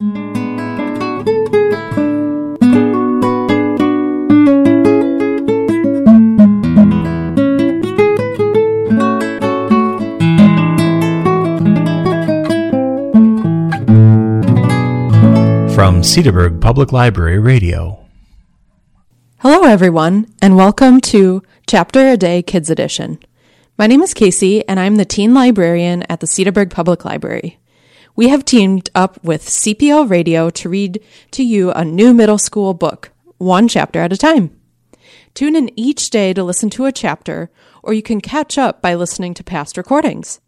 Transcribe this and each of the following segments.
From Cedarburg Public Library Radio. Hello, everyone, and welcome to Chapter a Day Kids Edition. My name is Casey, and I'm the teen librarian at the Cedarburg Public Library. We have teamed up with CPL Radio to read to you a new middle school book, one chapter at a time. Tune in each day to listen to a chapter, or you can catch up by listening to past recordings.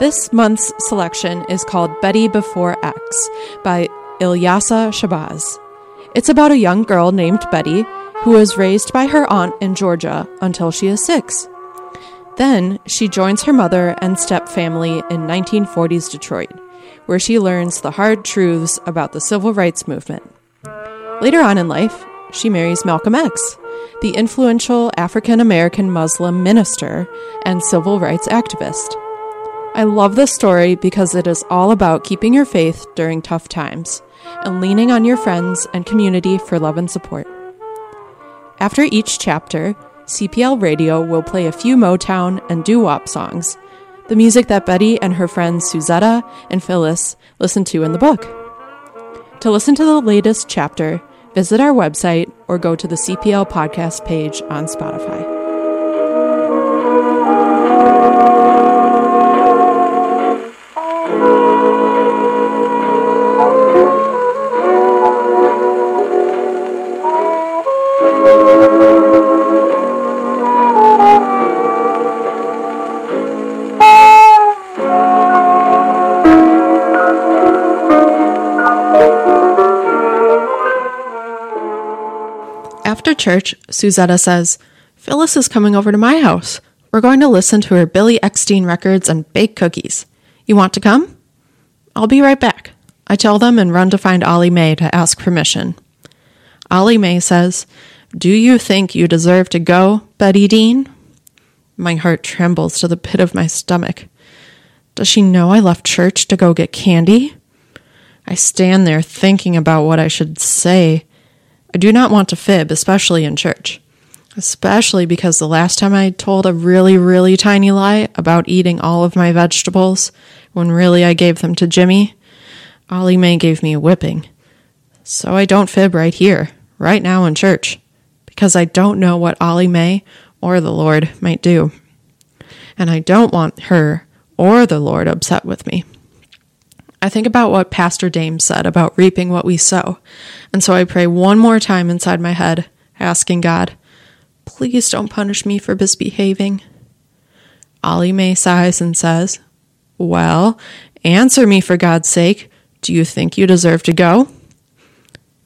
This month's selection is called Betty Before X by Ilyasah Shabazz. It's about a young girl named Betty who was raised by her aunt in Georgia until she is six. Then she joins her mother and step family in 1940s Detroit, where she learns the hard truths about the civil rights movement. Later on in life, she marries Malcolm X, the influential African American Muslim minister and civil rights activist. I love this story because it is all about keeping your faith during tough times and leaning on your friends and community for love and support. After each chapter, CPL Radio will play a few Motown and doo wop songs, the music that Betty and her friends Suzetta and Phyllis listen to in the book. To listen to the latest chapter, visit our website or go to the CPL podcast page on Spotify. Church, Suzetta says, Phyllis is coming over to my house. We're going to listen to her Billy Eckstine records and bake cookies. You want to come? I'll be right back. I tell them and run to find Ollie Mae to ask permission. Ollie Mae says, Do you think you deserve to go, Betty Dean? My heart trembles to the pit of my stomach. Does she know I left church to go get candy? I stand there thinking about what I should say. I do not want to fib, especially in church. Especially because the last time I told a really, really tiny lie about eating all of my vegetables, when really I gave them to Jimmy, Ollie Mae gave me a whipping. So I don't fib right here, right now in church, because I don't know what Ollie Mae or the Lord might do. And I don't want her or the Lord upset with me. I think about what Pastor Dame said about reaping what we sow. And so I pray one more time inside my head, asking God, please don't punish me for misbehaving. Ollie Mae sighs and says, Well, answer me for God's sake. Do you think you deserve to go?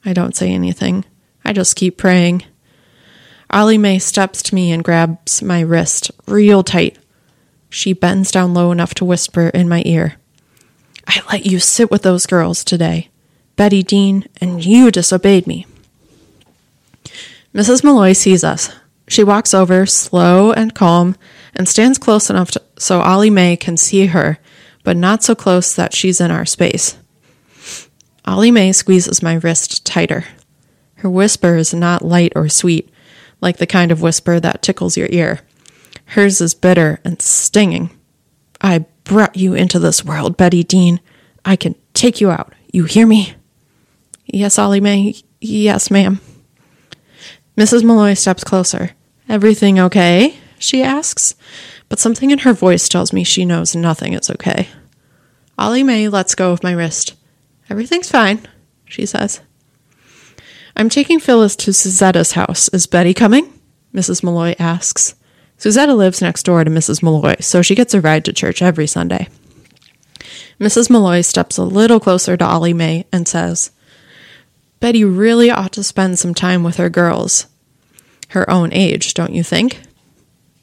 I don't say anything. I just keep praying. Ollie Mae steps to me and grabs my wrist real tight. She bends down low enough to whisper in my ear. I let you sit with those girls today, Betty Dean, and you disobeyed me. Mrs. Malloy sees us. She walks over, slow and calm, and stands close enough to, so Ollie Mae can see her, but not so close that she's in our space. Ollie Mae squeezes my wrist tighter. Her whisper is not light or sweet, like the kind of whisper that tickles your ear. Hers is bitter and stinging. I brought you into this world, Betty Dean. I can take you out. You hear me? Yes, Ollie Mae. Yes, ma'am. Mrs. Malloy steps closer. Everything okay? she asks, but something in her voice tells me she knows nothing is okay. Ollie Mae lets go of my wrist. Everything's fine, she says. I'm taking Phyllis to Suzetta's house. Is Betty coming? Mrs. Malloy asks. Suzetta lives next door to Mrs. Malloy, so she gets a ride to church every Sunday. Mrs. Malloy steps a little closer to Ollie Mae and says, Betty really ought to spend some time with her girls. Her own age, don't you think?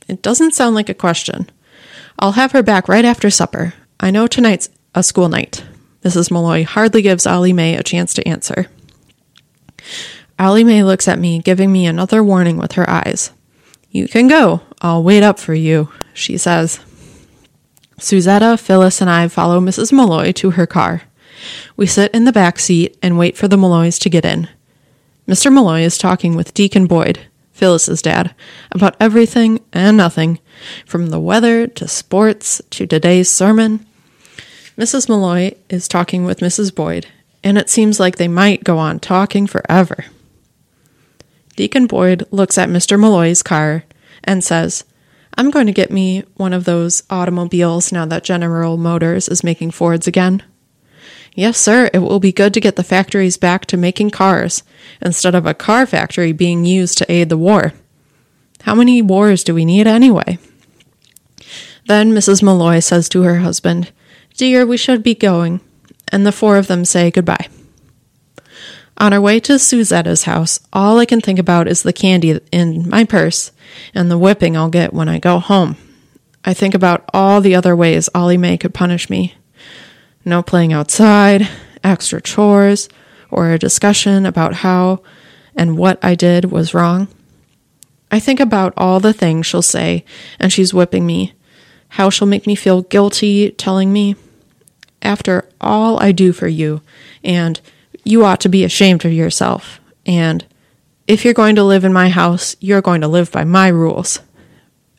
It doesn't sound like a question. I'll have her back right after supper. I know tonight's a school night. Mrs. Malloy hardly gives Ollie Mae a chance to answer. Ollie Mae looks at me, giving me another warning with her eyes. You can go. I'll wait up for you, she says. Suzetta, Phyllis, and I follow Mrs. Malloy to her car. We sit in the back seat and wait for the Malloys to get in. Mr. Malloy is talking with Deacon Boyd, Phyllis's dad, about everything and nothing, from the weather to sports to today's sermon. Mrs. Malloy is talking with Mrs. Boyd, and it seems like they might go on talking forever. Deacon Boyd looks at Mr. Malloy's car and says, I'm going to get me one of those automobiles now that General Motors is making Fords again. Yes, sir, it will be good to get the factories back to making cars instead of a car factory being used to aid the war. How many wars do we need anyway? Then Mrs. Malloy says to her husband, Dear, we should be going. And the four of them say goodbye. On our way to Suzetta's house, all I can think about is the candy in my purse and the whipping I'll get when I go home. I think about all the other ways Ollie Mae could punish me. No playing outside, extra chores, or a discussion about how and what I did was wrong. I think about all the things she'll say, and she's whipping me. How she'll make me feel guilty telling me, after all I do for you, and you ought to be ashamed of yourself. And if you're going to live in my house, you're going to live by my rules.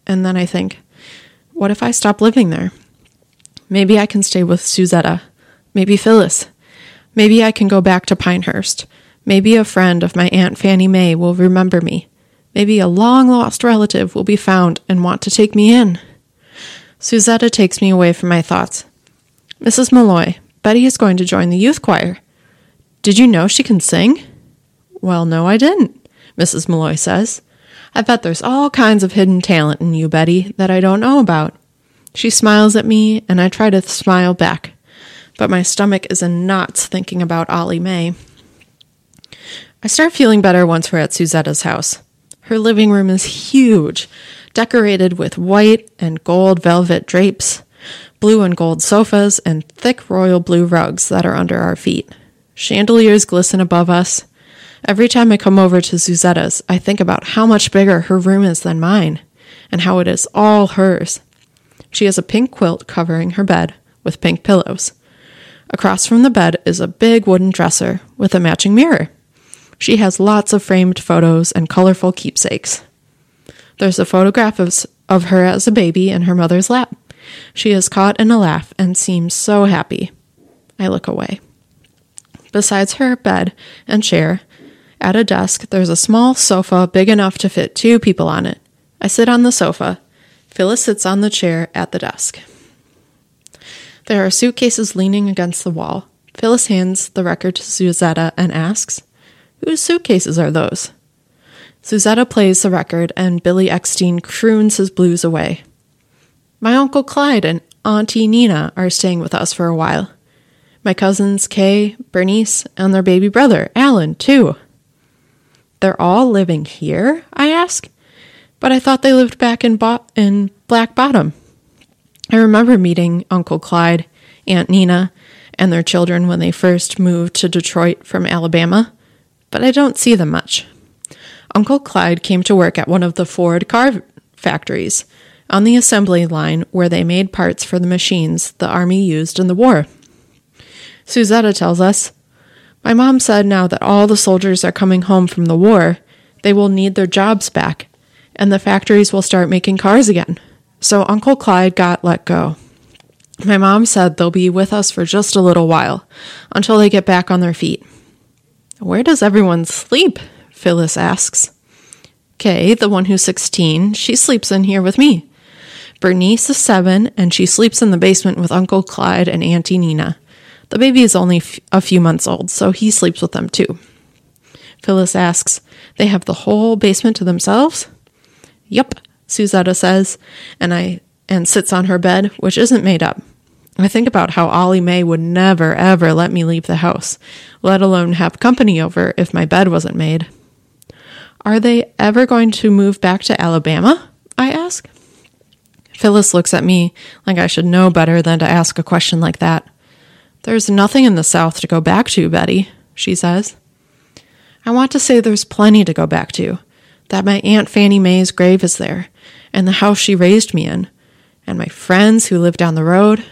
And then I think, what if I stop living there? Maybe I can stay with Suzetta. Maybe Phyllis. Maybe I can go back to Pinehurst. Maybe a friend of my Aunt Fanny Mae will remember me. Maybe a long lost relative will be found and want to take me in. Suzetta takes me away from my thoughts. Mrs. Malloy, Betty is going to join the youth choir. Did you know she can sing? Well, no, I didn't, Mrs. Malloy says. I bet there's all kinds of hidden talent in you, Betty, that I don't know about. She smiles at me, and I try to smile back, but my stomach is in knots thinking about Ollie Mae. I start feeling better once we're at Suzetta's house. Her living room is huge, decorated with white and gold velvet drapes, blue and gold sofas, and thick royal blue rugs that are under our feet. Chandeliers glisten above us. Every time I come over to Suzetta's, I think about how much bigger her room is than mine, and how it is all hers. She has a pink quilt covering her bed with pink pillows. Across from the bed is a big wooden dresser with a matching mirror. She has lots of framed photos and colorful keepsakes. There's a photograph of, of her as a baby in her mother's lap. She is caught in a laugh and seems so happy. I look away. Besides her bed and chair, at a desk, there's a small sofa big enough to fit two people on it. I sit on the sofa. Phyllis sits on the chair at the desk. There are suitcases leaning against the wall. Phyllis hands the record to Suzetta and asks, Whose suitcases are those? Suzetta plays the record, and Billy Eckstine croons his blues away. My Uncle Clyde and Auntie Nina are staying with us for a while. My cousins Kay, Bernice, and their baby brother, Alan, too. They're all living here? I ask. But I thought they lived back in, Bo- in Black Bottom. I remember meeting Uncle Clyde, Aunt Nina, and their children when they first moved to Detroit from Alabama, but I don't see them much. Uncle Clyde came to work at one of the Ford car factories on the assembly line where they made parts for the machines the Army used in the war. Suzetta tells us, My mom said now that all the soldiers are coming home from the war, they will need their jobs back, and the factories will start making cars again. So Uncle Clyde got let go. My mom said they'll be with us for just a little while, until they get back on their feet. Where does everyone sleep? Phyllis asks. Kay, the one who's 16, she sleeps in here with me. Bernice is seven, and she sleeps in the basement with Uncle Clyde and Auntie Nina. The baby is only f- a few months old, so he sleeps with them too. Phyllis asks, They have the whole basement to themselves? Yup, Suzetta says, and I and sits on her bed, which isn't made up. I think about how Ollie Mae would never ever let me leave the house, let alone have company over if my bed wasn't made. Are they ever going to move back to Alabama? I ask. Phyllis looks at me like I should know better than to ask a question like that. There's nothing in the South to go back to, Betty, she says. I want to say there's plenty to go back to, that my Aunt Fanny Mae's grave is there, and the house she raised me in, and my friends who live down the road.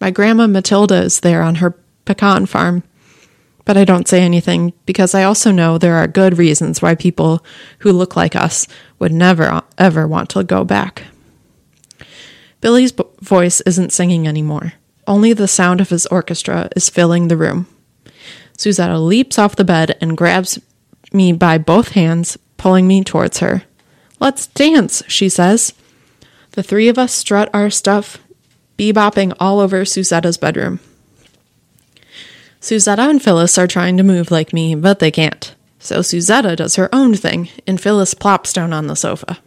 My grandma Matilda is there on her pecan farm. But I don't say anything because I also know there are good reasons why people who look like us would never, ever want to go back. Billy's voice isn't singing anymore. Only the sound of his orchestra is filling the room. Suzetta leaps off the bed and grabs me by both hands, pulling me towards her. Let's dance, she says. The three of us strut our stuff, bebopping all over Suzetta's bedroom. Suzetta and Phyllis are trying to move like me, but they can't. So Suzetta does her own thing, and Phyllis plops down on the sofa.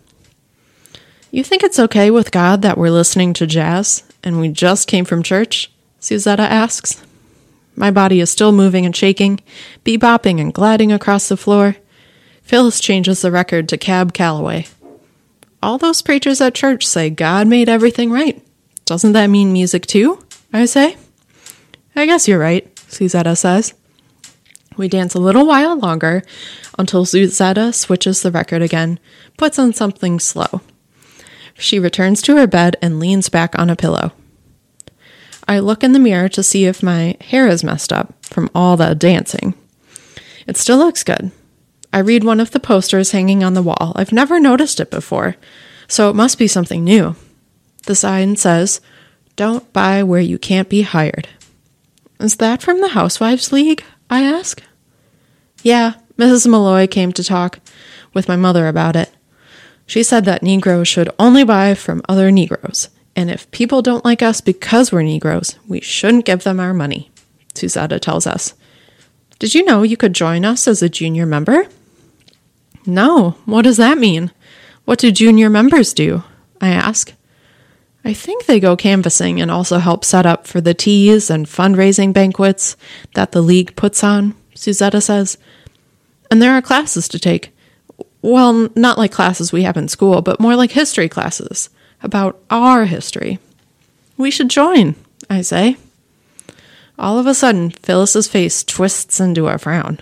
You think it's okay with God that we're listening to jazz and we just came from church? Suzetta asks. My body is still moving and shaking, bebopping and gliding across the floor. Phyllis changes the record to Cab Calloway. All those preachers at church say God made everything right. Doesn't that mean music too? I say. I guess you're right, Suzetta says. We dance a little while longer until Suzetta switches the record again, puts on something slow. She returns to her bed and leans back on a pillow. I look in the mirror to see if my hair is messed up from all the dancing. It still looks good. I read one of the posters hanging on the wall. I've never noticed it before, so it must be something new. The sign says, Don't buy where you can't be hired. Is that from the Housewives League? I ask. Yeah, Mrs. Malloy came to talk with my mother about it. She said that Negroes should only buy from other Negroes, and if people don't like us because we're Negroes, we shouldn't give them our money, Suzetta tells us. Did you know you could join us as a junior member? No, what does that mean? What do junior members do? I ask. I think they go canvassing and also help set up for the teas and fundraising banquets that the league puts on, Suzetta says. And there are classes to take. Well, not like classes we have in school, but more like history classes about our history. We should join, I say. All of a sudden, Phyllis's face twists into a frown.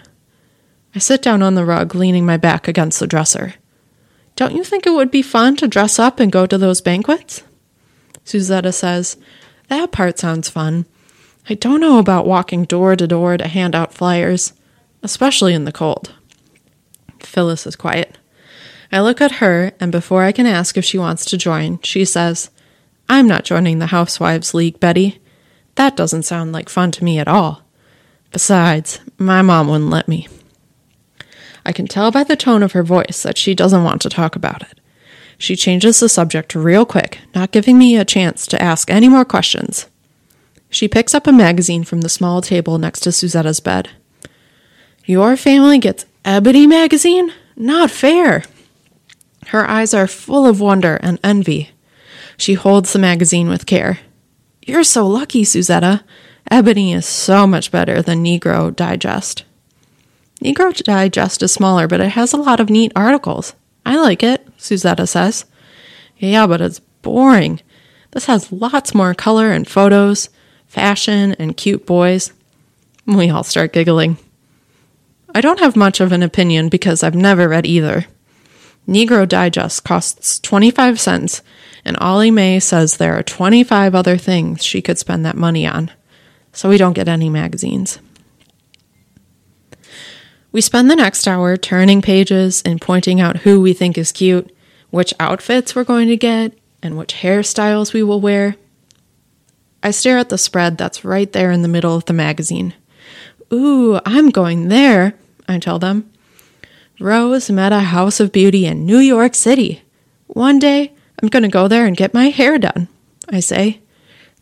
I sit down on the rug, leaning my back against the dresser. Don't you think it would be fun to dress up and go to those banquets? Suzetta says, That part sounds fun. I don't know about walking door to door to hand out flyers, especially in the cold. Phyllis is quiet. I look at her, and before I can ask if she wants to join, she says, I'm not joining the Housewives League, Betty. That doesn't sound like fun to me at all. Besides, my mom wouldn't let me. I can tell by the tone of her voice that she doesn't want to talk about it. She changes the subject real quick, not giving me a chance to ask any more questions. She picks up a magazine from the small table next to Suzetta's bed. Your family gets Ebony magazine? Not fair. Her eyes are full of wonder and envy. She holds the magazine with care. You're so lucky, Suzetta. Ebony is so much better than Negro Digest. Negro Digest is smaller, but it has a lot of neat articles. I like it, Suzetta says. Yeah, but it's boring. This has lots more color and photos, fashion, and cute boys. We all start giggling. I don't have much of an opinion because I've never read either. Negro Digest costs 25 cents, and Ollie Mae says there are 25 other things she could spend that money on, so we don't get any magazines. We spend the next hour turning pages and pointing out who we think is cute, which outfits we're going to get, and which hairstyles we will wear. I stare at the spread that's right there in the middle of the magazine. Ooh, I'm going there, I tell them. Rose Meta house of beauty in New York City. One day, I'm going to go there and get my hair done, I say.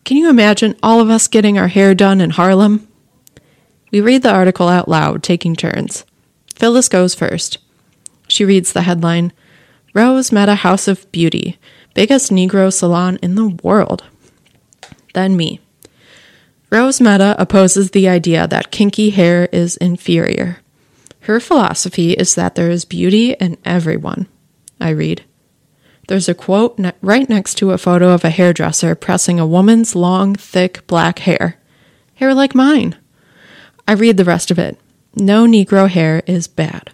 Can you imagine all of us getting our hair done in Harlem? We read the article out loud, taking turns. Phyllis goes first. She reads the headline Rose Meta house of beauty, biggest Negro salon in the world. Then me. Rose Meta opposes the idea that kinky hair is inferior. Her philosophy is that there is beauty in everyone. I read. There's a quote ne- right next to a photo of a hairdresser pressing a woman's long, thick black hair. Hair like mine. I read the rest of it. No Negro hair is bad.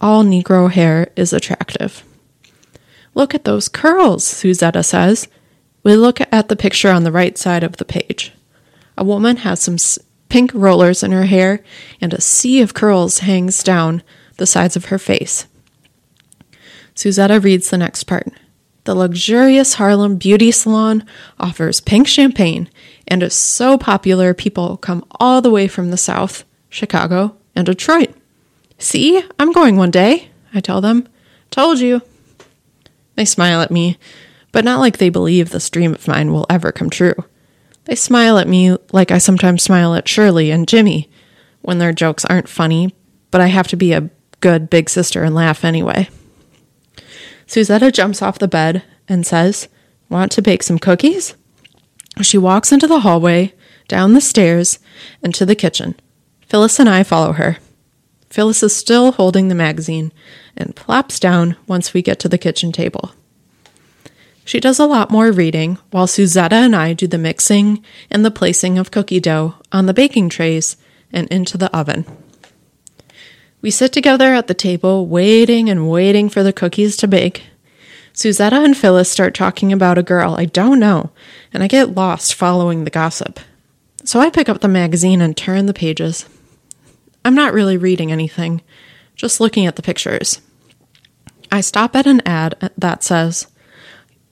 All Negro hair is attractive. Look at those curls, Suzetta says. We look at the picture on the right side of the page. A woman has some pink rollers in her hair, and a sea of curls hangs down the sides of her face. Suzetta reads the next part. The luxurious Harlem beauty salon offers pink champagne and is so popular people come all the way from the South, Chicago, and Detroit. See, I'm going one day, I tell them. Told you. They smile at me, but not like they believe this dream of mine will ever come true. They smile at me like I sometimes smile at Shirley and Jimmy when their jokes aren't funny, but I have to be a good big sister and laugh anyway. Suzetta jumps off the bed and says, Want to bake some cookies? She walks into the hallway, down the stairs, and to the kitchen. Phyllis and I follow her. Phyllis is still holding the magazine and plops down once we get to the kitchen table. She does a lot more reading, while Suzetta and I do the mixing and the placing of cookie dough on the baking trays and into the oven. We sit together at the table, waiting and waiting for the cookies to bake. Suzetta and Phyllis start talking about a girl I don't know, and I get lost following the gossip. So I pick up the magazine and turn the pages. I'm not really reading anything, just looking at the pictures. I stop at an ad that says,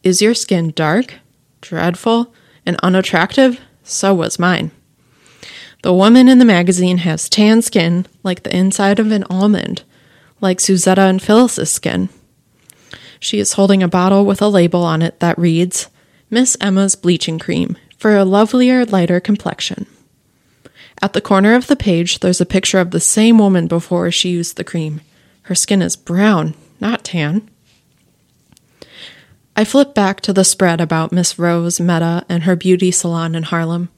Is your skin dark, dreadful, and unattractive? So was mine. The woman in the magazine has tan skin like the inside of an almond, like Suzetta and Phyllis's skin. She is holding a bottle with a label on it that reads, Miss Emma's Bleaching Cream for a lovelier, lighter complexion. At the corner of the page, there's a picture of the same woman before she used the cream. Her skin is brown, not tan. I flip back to the spread about Miss Rose Meta and her beauty salon in Harlem.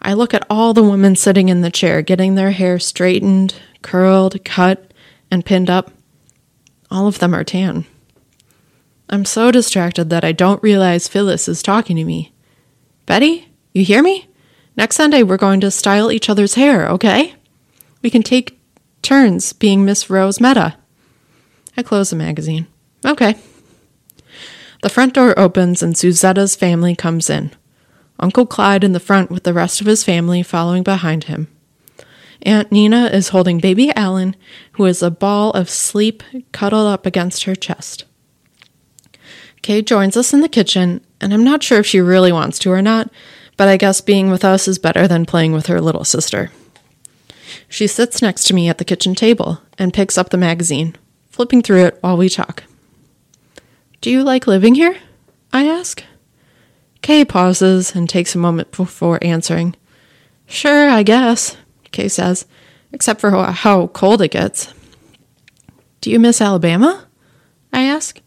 I look at all the women sitting in the chair getting their hair straightened, curled, cut, and pinned up. All of them are tan. I'm so distracted that I don't realize Phyllis is talking to me. Betty, you hear me? Next Sunday, we're going to style each other's hair, okay? We can take turns being Miss Rose Meta. I close the magazine. Okay. The front door opens and Suzetta's family comes in. Uncle Clyde in the front with the rest of his family following behind him. Aunt Nina is holding baby Alan, who is a ball of sleep cuddled up against her chest. Kay joins us in the kitchen, and I'm not sure if she really wants to or not, but I guess being with us is better than playing with her little sister. She sits next to me at the kitchen table and picks up the magazine, flipping through it while we talk. Do you like living here? I ask. Kay pauses and takes a moment before answering. Sure, I guess, Kay says, except for how cold it gets. Do you miss Alabama? I ask.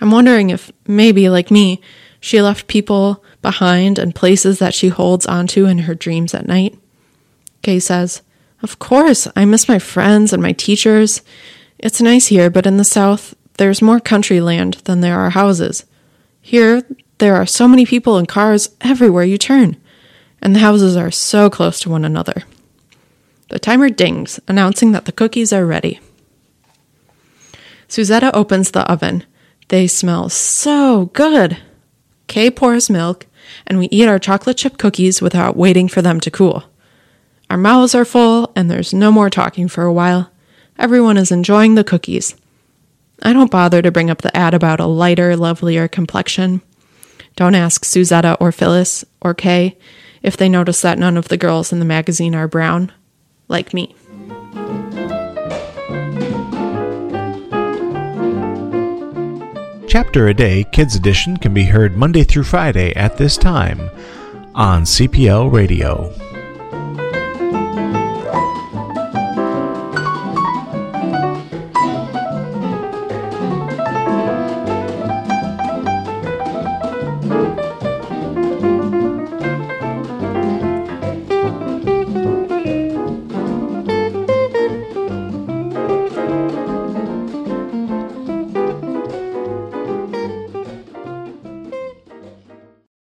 I'm wondering if maybe, like me, she left people behind and places that she holds onto in her dreams at night. Kay says, Of course, I miss my friends and my teachers. It's nice here, but in the South, there's more country land than there are houses. Here, there are so many people and cars everywhere you turn, and the houses are so close to one another. The timer dings, announcing that the cookies are ready. Suzetta opens the oven they smell so good. Kay pours milk, and we eat our chocolate chip cookies without waiting for them to cool. Our mouths are full, and there's no more talking for a while. Everyone is enjoying the cookies. I don't bother to bring up the ad about a lighter, lovelier complexion. Don't ask Suzetta or Phyllis or Kay if they notice that none of the girls in the magazine are brown, like me. Chapter a Day Kids Edition can be heard Monday through Friday at this time on CPL Radio.